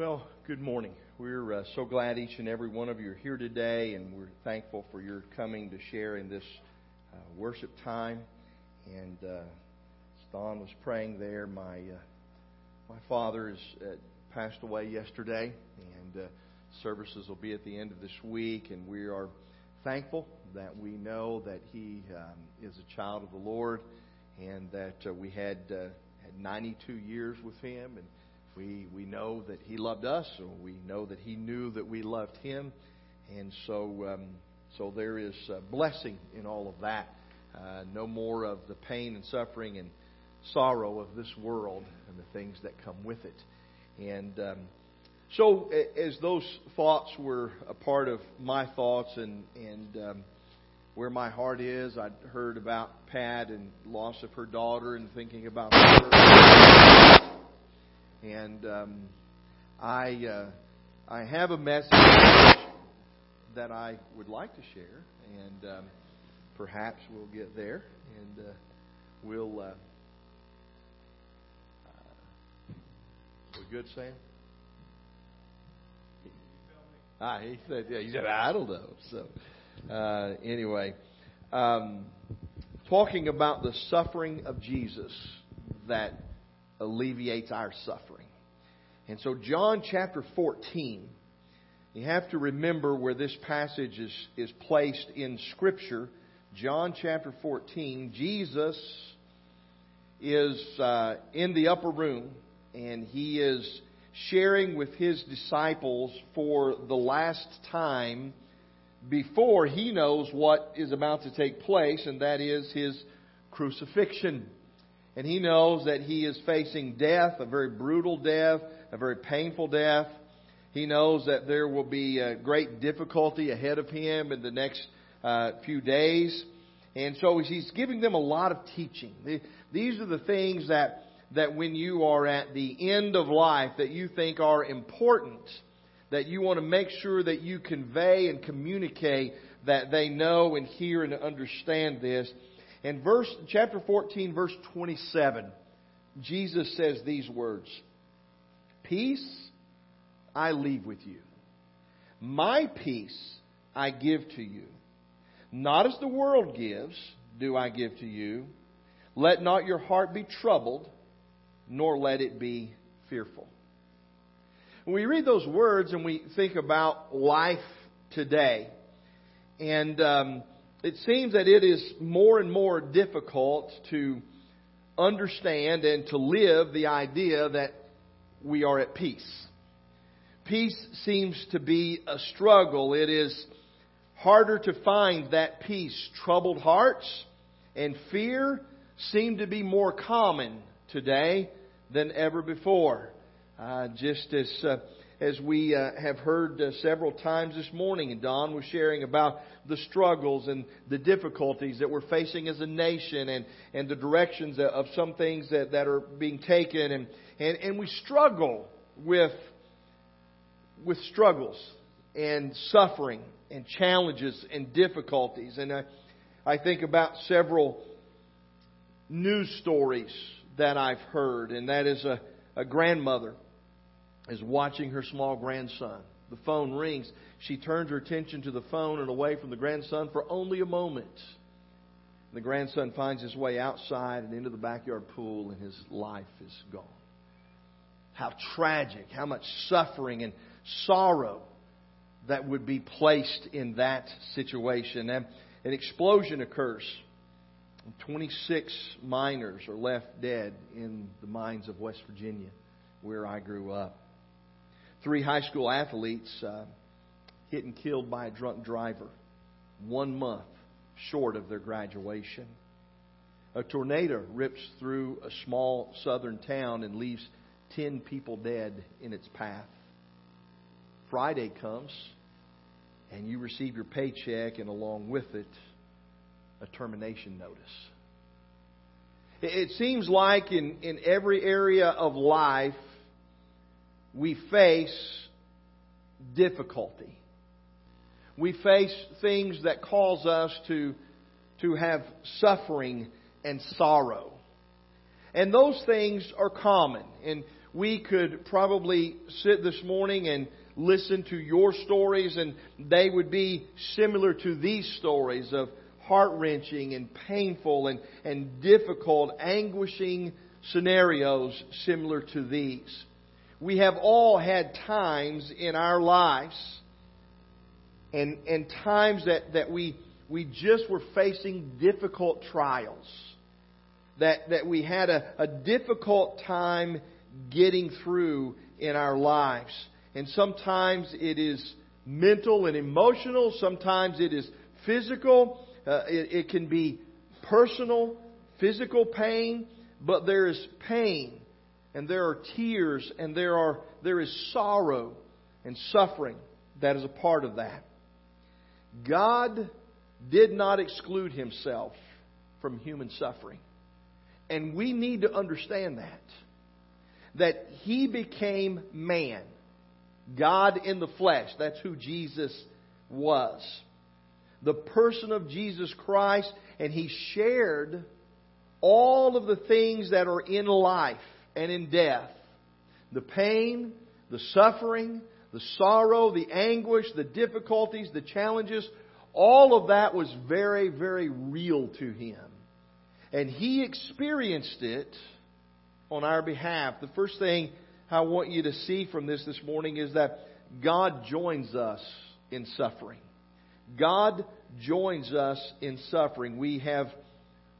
Well, good morning. We're uh, so glad each and every one of you are here today, and we're thankful for your coming to share in this uh, worship time. And uh, as Don was praying there, my uh, my father has uh, passed away yesterday, and uh, services will be at the end of this week, and we are thankful that we know that he um, is a child of the Lord, and that uh, we had had 92 years with him, and we, we know that He loved us, or we know that He knew that we loved Him. And so, um, so there is blessing in all of that. Uh, no more of the pain and suffering and sorrow of this world and the things that come with it. And um, so, as those thoughts were a part of my thoughts and, and um, where my heart is, I'd heard about Pat and loss of her daughter and thinking about her and um, I uh, I have a message that I would like to share, and um, perhaps we'll get there, and uh, we'll. Uh, uh, we good, Sam? Ah, he said, yeah, he said, I don't know. So, uh, anyway, um, talking about the suffering of Jesus that alleviates our suffering. And so, John chapter 14, you have to remember where this passage is, is placed in Scripture. John chapter 14, Jesus is uh, in the upper room and he is sharing with his disciples for the last time before he knows what is about to take place, and that is his crucifixion. And he knows that he is facing death, a very brutal death, a very painful death. He knows that there will be great difficulty ahead of him in the next uh, few days. And so he's giving them a lot of teaching. These are the things that, that when you are at the end of life that you think are important, that you want to make sure that you convey and communicate that they know and hear and understand this. In verse, chapter 14, verse 27, Jesus says these words Peace I leave with you, my peace I give to you. Not as the world gives, do I give to you. Let not your heart be troubled, nor let it be fearful. When we read those words and we think about life today, and um, it seems that it is more and more difficult to understand and to live the idea that we are at peace. Peace seems to be a struggle. It is harder to find that peace. Troubled hearts and fear seem to be more common today than ever before. Uh, just as uh, as we uh, have heard uh, several times this morning, and Don was sharing about the struggles and the difficulties that we're facing as a nation and, and the directions of some things that, that are being taken. And, and, and we struggle with, with struggles and suffering and challenges and difficulties. And I, I think about several news stories that I've heard, and that is a, a grandmother is watching her small grandson. The phone rings. She turns her attention to the phone and away from the grandson for only a moment. The grandson finds his way outside and into the backyard pool, and his life is gone. How tragic, how much suffering and sorrow that would be placed in that situation. And an explosion occurs. 26 miners are left dead in the mines of West Virginia, where I grew up. Three high school athletes uh, hit and killed by a drunk driver one month short of their graduation. A tornado rips through a small southern town and leaves 10 people dead in its path. Friday comes, and you receive your paycheck, and along with it, a termination notice. It seems like in, in every area of life, we face difficulty. We face things that cause us to, to have suffering and sorrow. And those things are common. And we could probably sit this morning and listen to your stories, and they would be similar to these stories of heart wrenching and painful and, and difficult, anguishing scenarios similar to these. We have all had times in our lives and, and times that, that we, we just were facing difficult trials. That, that we had a, a difficult time getting through in our lives. And sometimes it is mental and emotional, sometimes it is physical, uh, it, it can be personal, physical pain, but there is pain and there are tears and there are there is sorrow and suffering that is a part of that. God did not exclude himself from human suffering. And we need to understand that. That he became man. God in the flesh. That's who Jesus was. The person of Jesus Christ. And he shared all of the things that are in life and in death. The pain, the suffering, the sorrow, the anguish, the difficulties, the challenges, all of that was very, very real to him. And he experienced it on our behalf. The first thing I want you to see from this this morning is that God joins us in suffering. God joins us in suffering. We have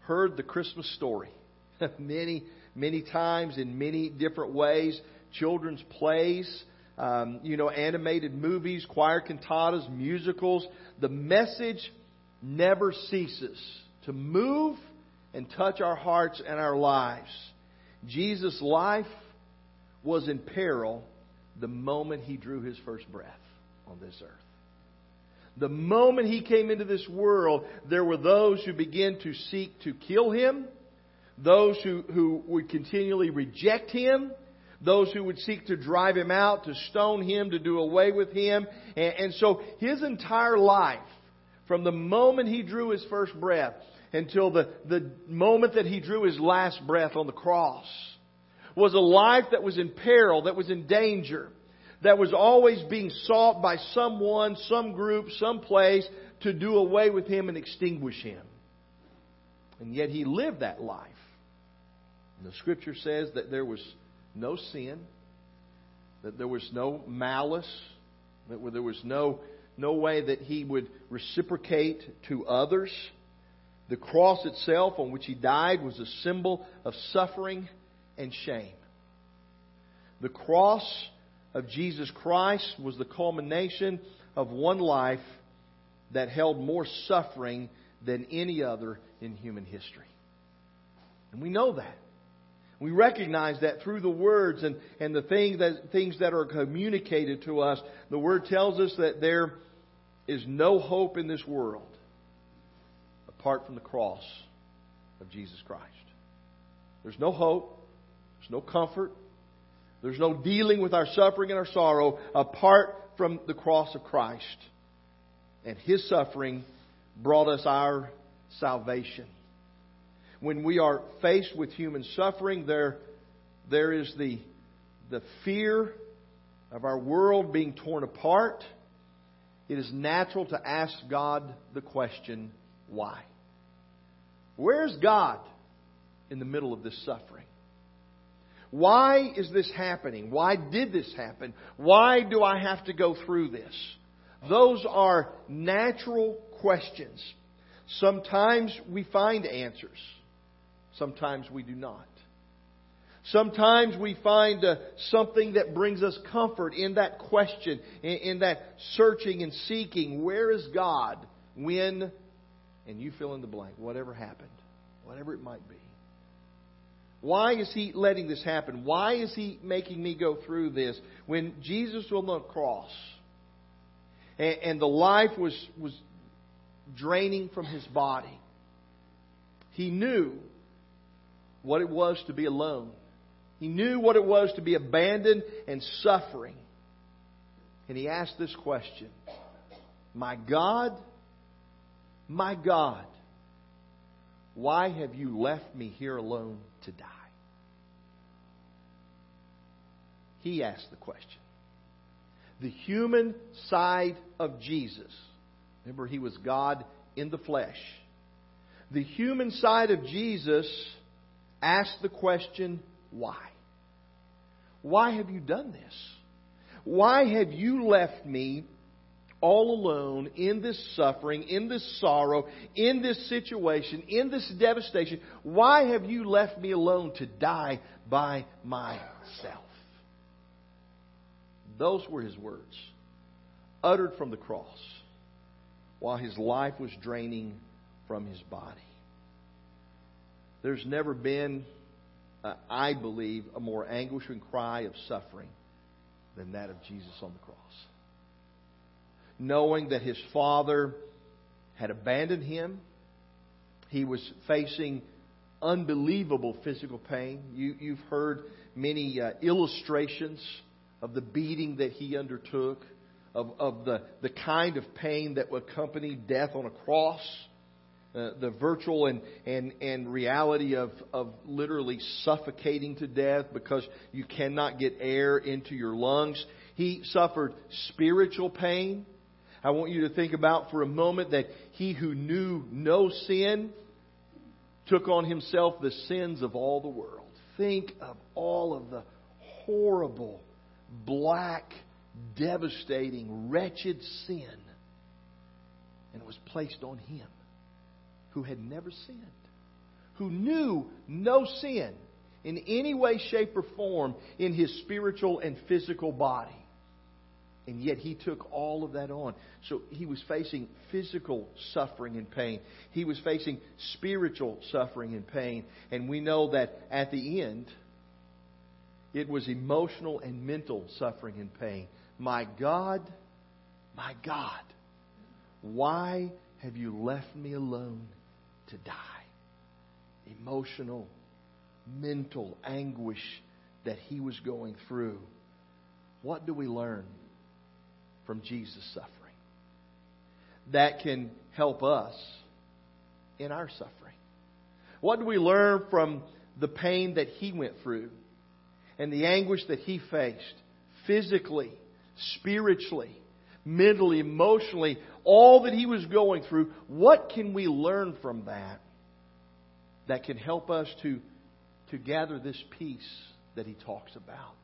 heard the Christmas story many, many times in many different ways. Children's plays, um, you know, animated movies, choir cantatas, musicals. The message never ceases to move and touch our hearts and our lives. Jesus' life was in peril the moment he drew his first breath on this earth. The moment he came into this world, there were those who began to seek to kill him, those who, who would continually reject him, those who would seek to drive him out, to stone him, to do away with him. And, and so his entire life, from the moment he drew his first breath until the, the moment that he drew his last breath on the cross, was a life that was in peril, that was in danger, that was always being sought by someone, some group, some place to do away with him and extinguish him. And yet he lived that life. The scripture says that there was no sin, that there was no malice, that there was no, no way that he would reciprocate to others. The cross itself on which he died was a symbol of suffering and shame. The cross of Jesus Christ was the culmination of one life that held more suffering than any other in human history. And we know that. We recognize that through the words and, and the thing that, things that are communicated to us. The Word tells us that there is no hope in this world apart from the cross of Jesus Christ. There's no hope. There's no comfort. There's no dealing with our suffering and our sorrow apart from the cross of Christ. And His suffering brought us our salvation when we are faced with human suffering, there, there is the, the fear of our world being torn apart. It is natural to ask God the question, why? Where's God in the middle of this suffering? Why is this happening? Why did this happen? Why do I have to go through this? Those are natural questions. Sometimes we find answers. Sometimes we do not. Sometimes we find uh, something that brings us comfort in that question, in, in that searching and seeking. Where is God when, and you fill in the blank, whatever happened, whatever it might be. Why is He letting this happen? Why is He making me go through this? When Jesus was on the cross and, and the life was, was draining from His body, He knew what it was to be alone. He knew what it was to be abandoned and suffering. And he asked this question My God, my God, why have you left me here alone to die? he asked the question. The human side of Jesus. Remember, he was God in the flesh. The human side of Jesus asked the question, why? Why have you done this? Why have you left me all alone in this suffering, in this sorrow, in this situation, in this devastation? Why have you left me alone to die by myself? Those were his words, uttered from the cross, while his life was draining from his body. There's never been, uh, I believe, a more anguishing cry of suffering than that of Jesus on the cross. Knowing that his Father had abandoned him, he was facing unbelievable physical pain. You, have heard many uh, illustrations of the beating that he undertook, of, of the, the kind of pain that would accompany death on a cross. Uh, the virtual and, and, and reality of, of literally suffocating to death because you cannot get air into your lungs. He suffered spiritual pain. I want you to think about for a moment that he who knew no sin took on himself the sins of all the world. Think of all of the horrible, black, devastating, wretched sin. And it was placed on him who had never sinned, who knew no sin in any way, shape, or form in his spiritual and physical body. And yet he took all of that on. So he was facing physical suffering and pain. He was facing spiritual suffering and pain. And we know that at the end, it was emotional and mental suffering and pain. My God, my God, why have you left me alone to die. Emotional, mental anguish that he was going through. What do we learn from Jesus' suffering? That can help us in our suffering. What do we learn from the pain that he went through and the anguish that he faced physically, spiritually, mentally, emotionally, all that he was going through, what can we learn from that that can help us to, to gather this peace that he talks about?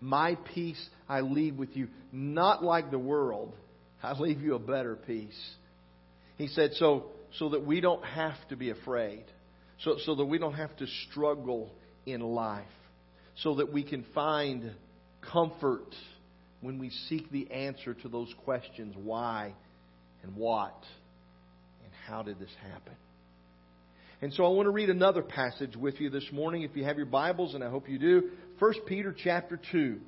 My peace I leave with you, not like the world. I leave you a better peace. He said, so, so that we don't have to be afraid, so, so that we don't have to struggle in life, so that we can find comfort when we seek the answer to those questions why and what and how did this happen. And so I want to read another passage with you this morning if you have your Bibles and I hope you do. 1 Peter chapter 2.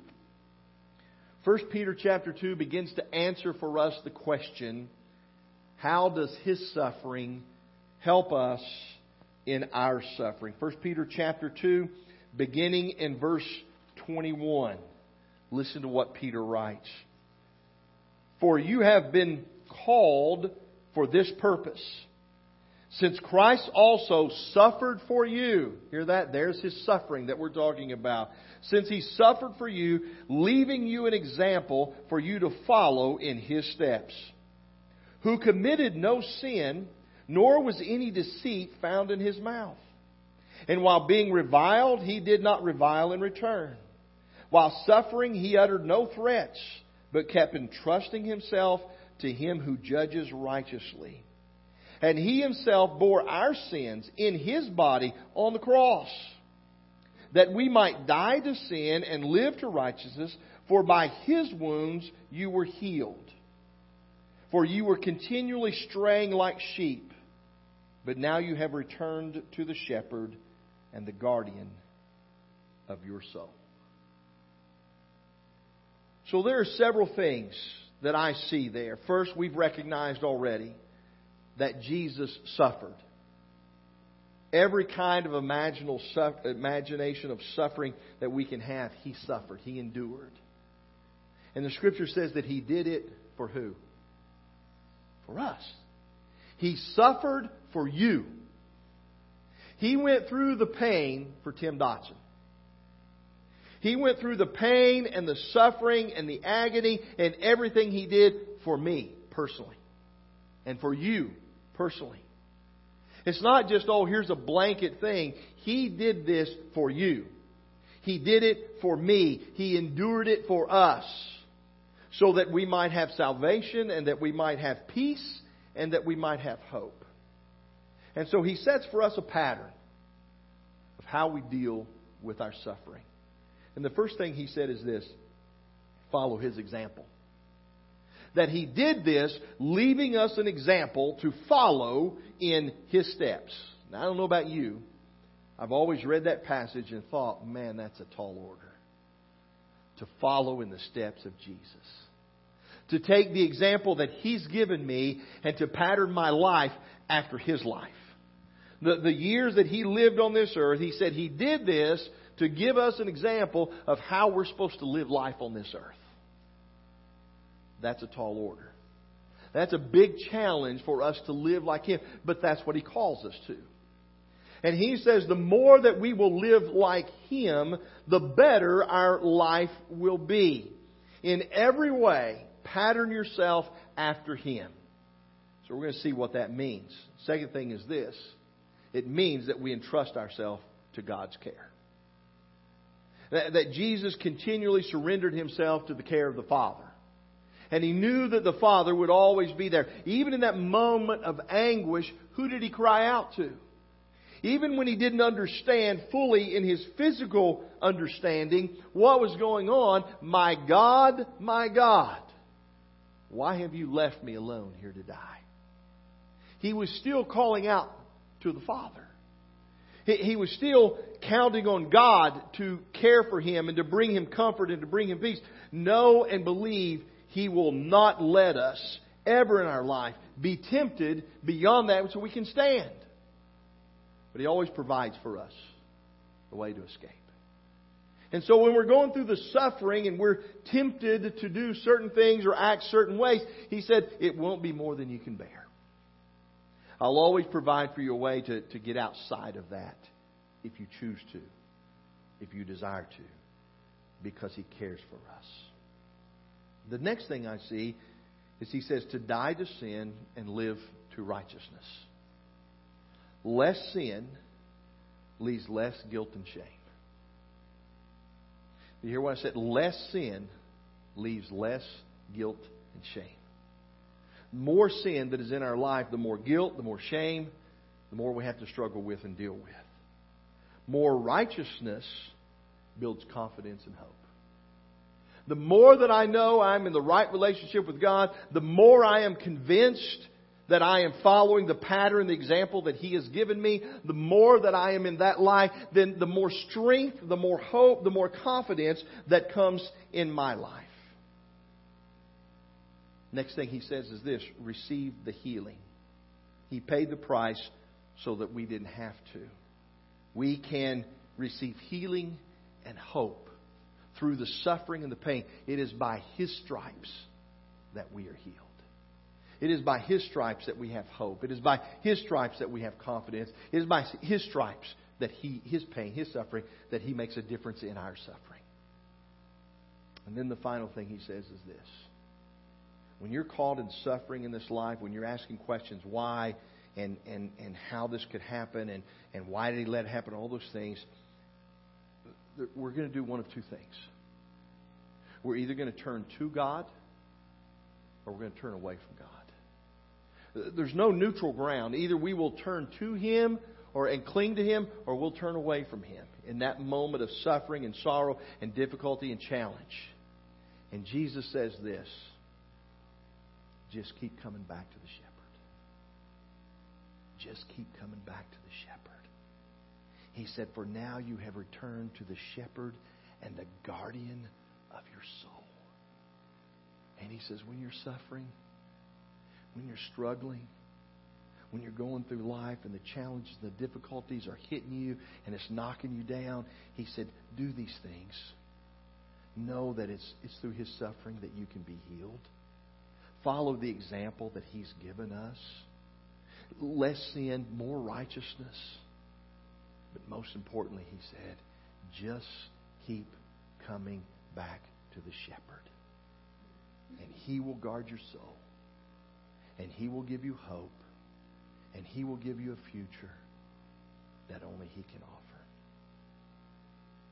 1 Peter chapter 2 begins to answer for us the question, how does his suffering help us in our suffering? 1 Peter chapter 2 beginning in verse 21. Listen to what Peter writes. For you have been called for this purpose. Since Christ also suffered for you, hear that? There's his suffering that we're talking about. Since he suffered for you, leaving you an example for you to follow in his steps. Who committed no sin, nor was any deceit found in his mouth. And while being reviled, he did not revile in return. While suffering, he uttered no threats, but kept entrusting himself to him who judges righteously. And he himself bore our sins in his body on the cross, that we might die to sin and live to righteousness, for by his wounds you were healed. For you were continually straying like sheep, but now you have returned to the shepherd and the guardian of your soul. So there are several things that I see there. First, we've recognized already that Jesus suffered. Every kind of imagination of suffering that we can have, he suffered. He endured. And the scripture says that he did it for who? For us. He suffered for you. He went through the pain for Tim Dotson. He went through the pain and the suffering and the agony and everything He did for me personally. And for you personally. It's not just, oh, here's a blanket thing. He did this for you. He did it for me. He endured it for us so that we might have salvation and that we might have peace and that we might have hope. And so he sets for us a pattern of how we deal with our suffering. And the first thing he said is this follow his example. That he did this, leaving us an example to follow in his steps. Now, I don't know about you. I've always read that passage and thought, man, that's a tall order. To follow in the steps of Jesus. To take the example that He's given me and to pattern my life after His life. The, the years that He lived on this earth, He said He did this to give us an example of how we're supposed to live life on this earth. That's a tall order. That's a big challenge for us to live like Him, but that's what He calls us to. And He says the more that we will live like Him, the better our life will be. In every way, pattern yourself after Him. So we're going to see what that means. Second thing is this it means that we entrust ourselves to God's care. That, that Jesus continually surrendered Himself to the care of the Father. And he knew that the Father would always be there. Even in that moment of anguish, who did he cry out to? Even when he didn't understand fully in his physical understanding what was going on, my God, my God, why have you left me alone here to die? He was still calling out to the Father. He was still counting on God to care for him and to bring him comfort and to bring him peace. Know and believe he will not let us ever in our life be tempted beyond that so we can stand. But He always provides for us a way to escape. And so when we're going through the suffering and we're tempted to do certain things or act certain ways, He said, it won't be more than you can bear. I'll always provide for you a way to, to get outside of that if you choose to, if you desire to, because He cares for us. The next thing I see is he says to die to sin and live to righteousness. Less sin leaves less guilt and shame. You hear what I said? Less sin leaves less guilt and shame. More sin that is in our life, the more guilt, the more shame, the more we have to struggle with and deal with. More righteousness builds confidence and hope. The more that I know I'm in the right relationship with God, the more I am convinced that I am following the pattern, the example that He has given me, the more that I am in that life, then the more strength, the more hope, the more confidence that comes in my life. Next thing He says is this receive the healing. He paid the price so that we didn't have to. We can receive healing and hope through the suffering and the pain. It is by His stripes that we are healed. It is by His stripes that we have hope. It is by His stripes that we have confidence. It is by His stripes that He, His pain, His suffering, that He makes a difference in our suffering. And then the final thing He says is this. When you're caught in suffering in this life, when you're asking questions why and, and, and how this could happen and, and why did He let it happen, all those things, we're going to do one of two things. We're either going to turn to God or we're going to turn away from God. There's no neutral ground. Either we will turn to Him or and cling to Him or we'll turn away from Him in that moment of suffering and sorrow and difficulty and challenge. And Jesus says this just keep coming back to the shepherd. Just keep coming back to the shepherd. He said, For now you have returned to the shepherd and the guardian of your soul. And he says, When you're suffering, when you're struggling, when you're going through life and the challenges and the difficulties are hitting you and it's knocking you down, he said, Do these things. Know that it's, it's through his suffering that you can be healed. Follow the example that he's given us. Less sin, more righteousness. But most importantly, he said, just keep coming back to the shepherd. And he will guard your soul. And he will give you hope. And he will give you a future that only he can offer.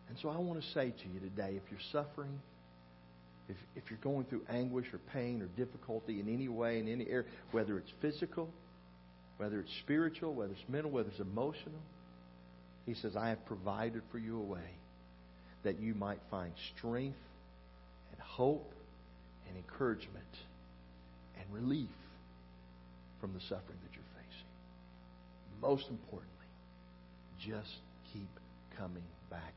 And so I want to say to you today if you're suffering, if, if you're going through anguish or pain or difficulty in any way, in any area, whether it's physical, whether it's spiritual, whether it's mental, whether it's emotional, he says, I have provided for you a way that you might find strength and hope and encouragement and relief from the suffering that you're facing. Most importantly, just keep coming back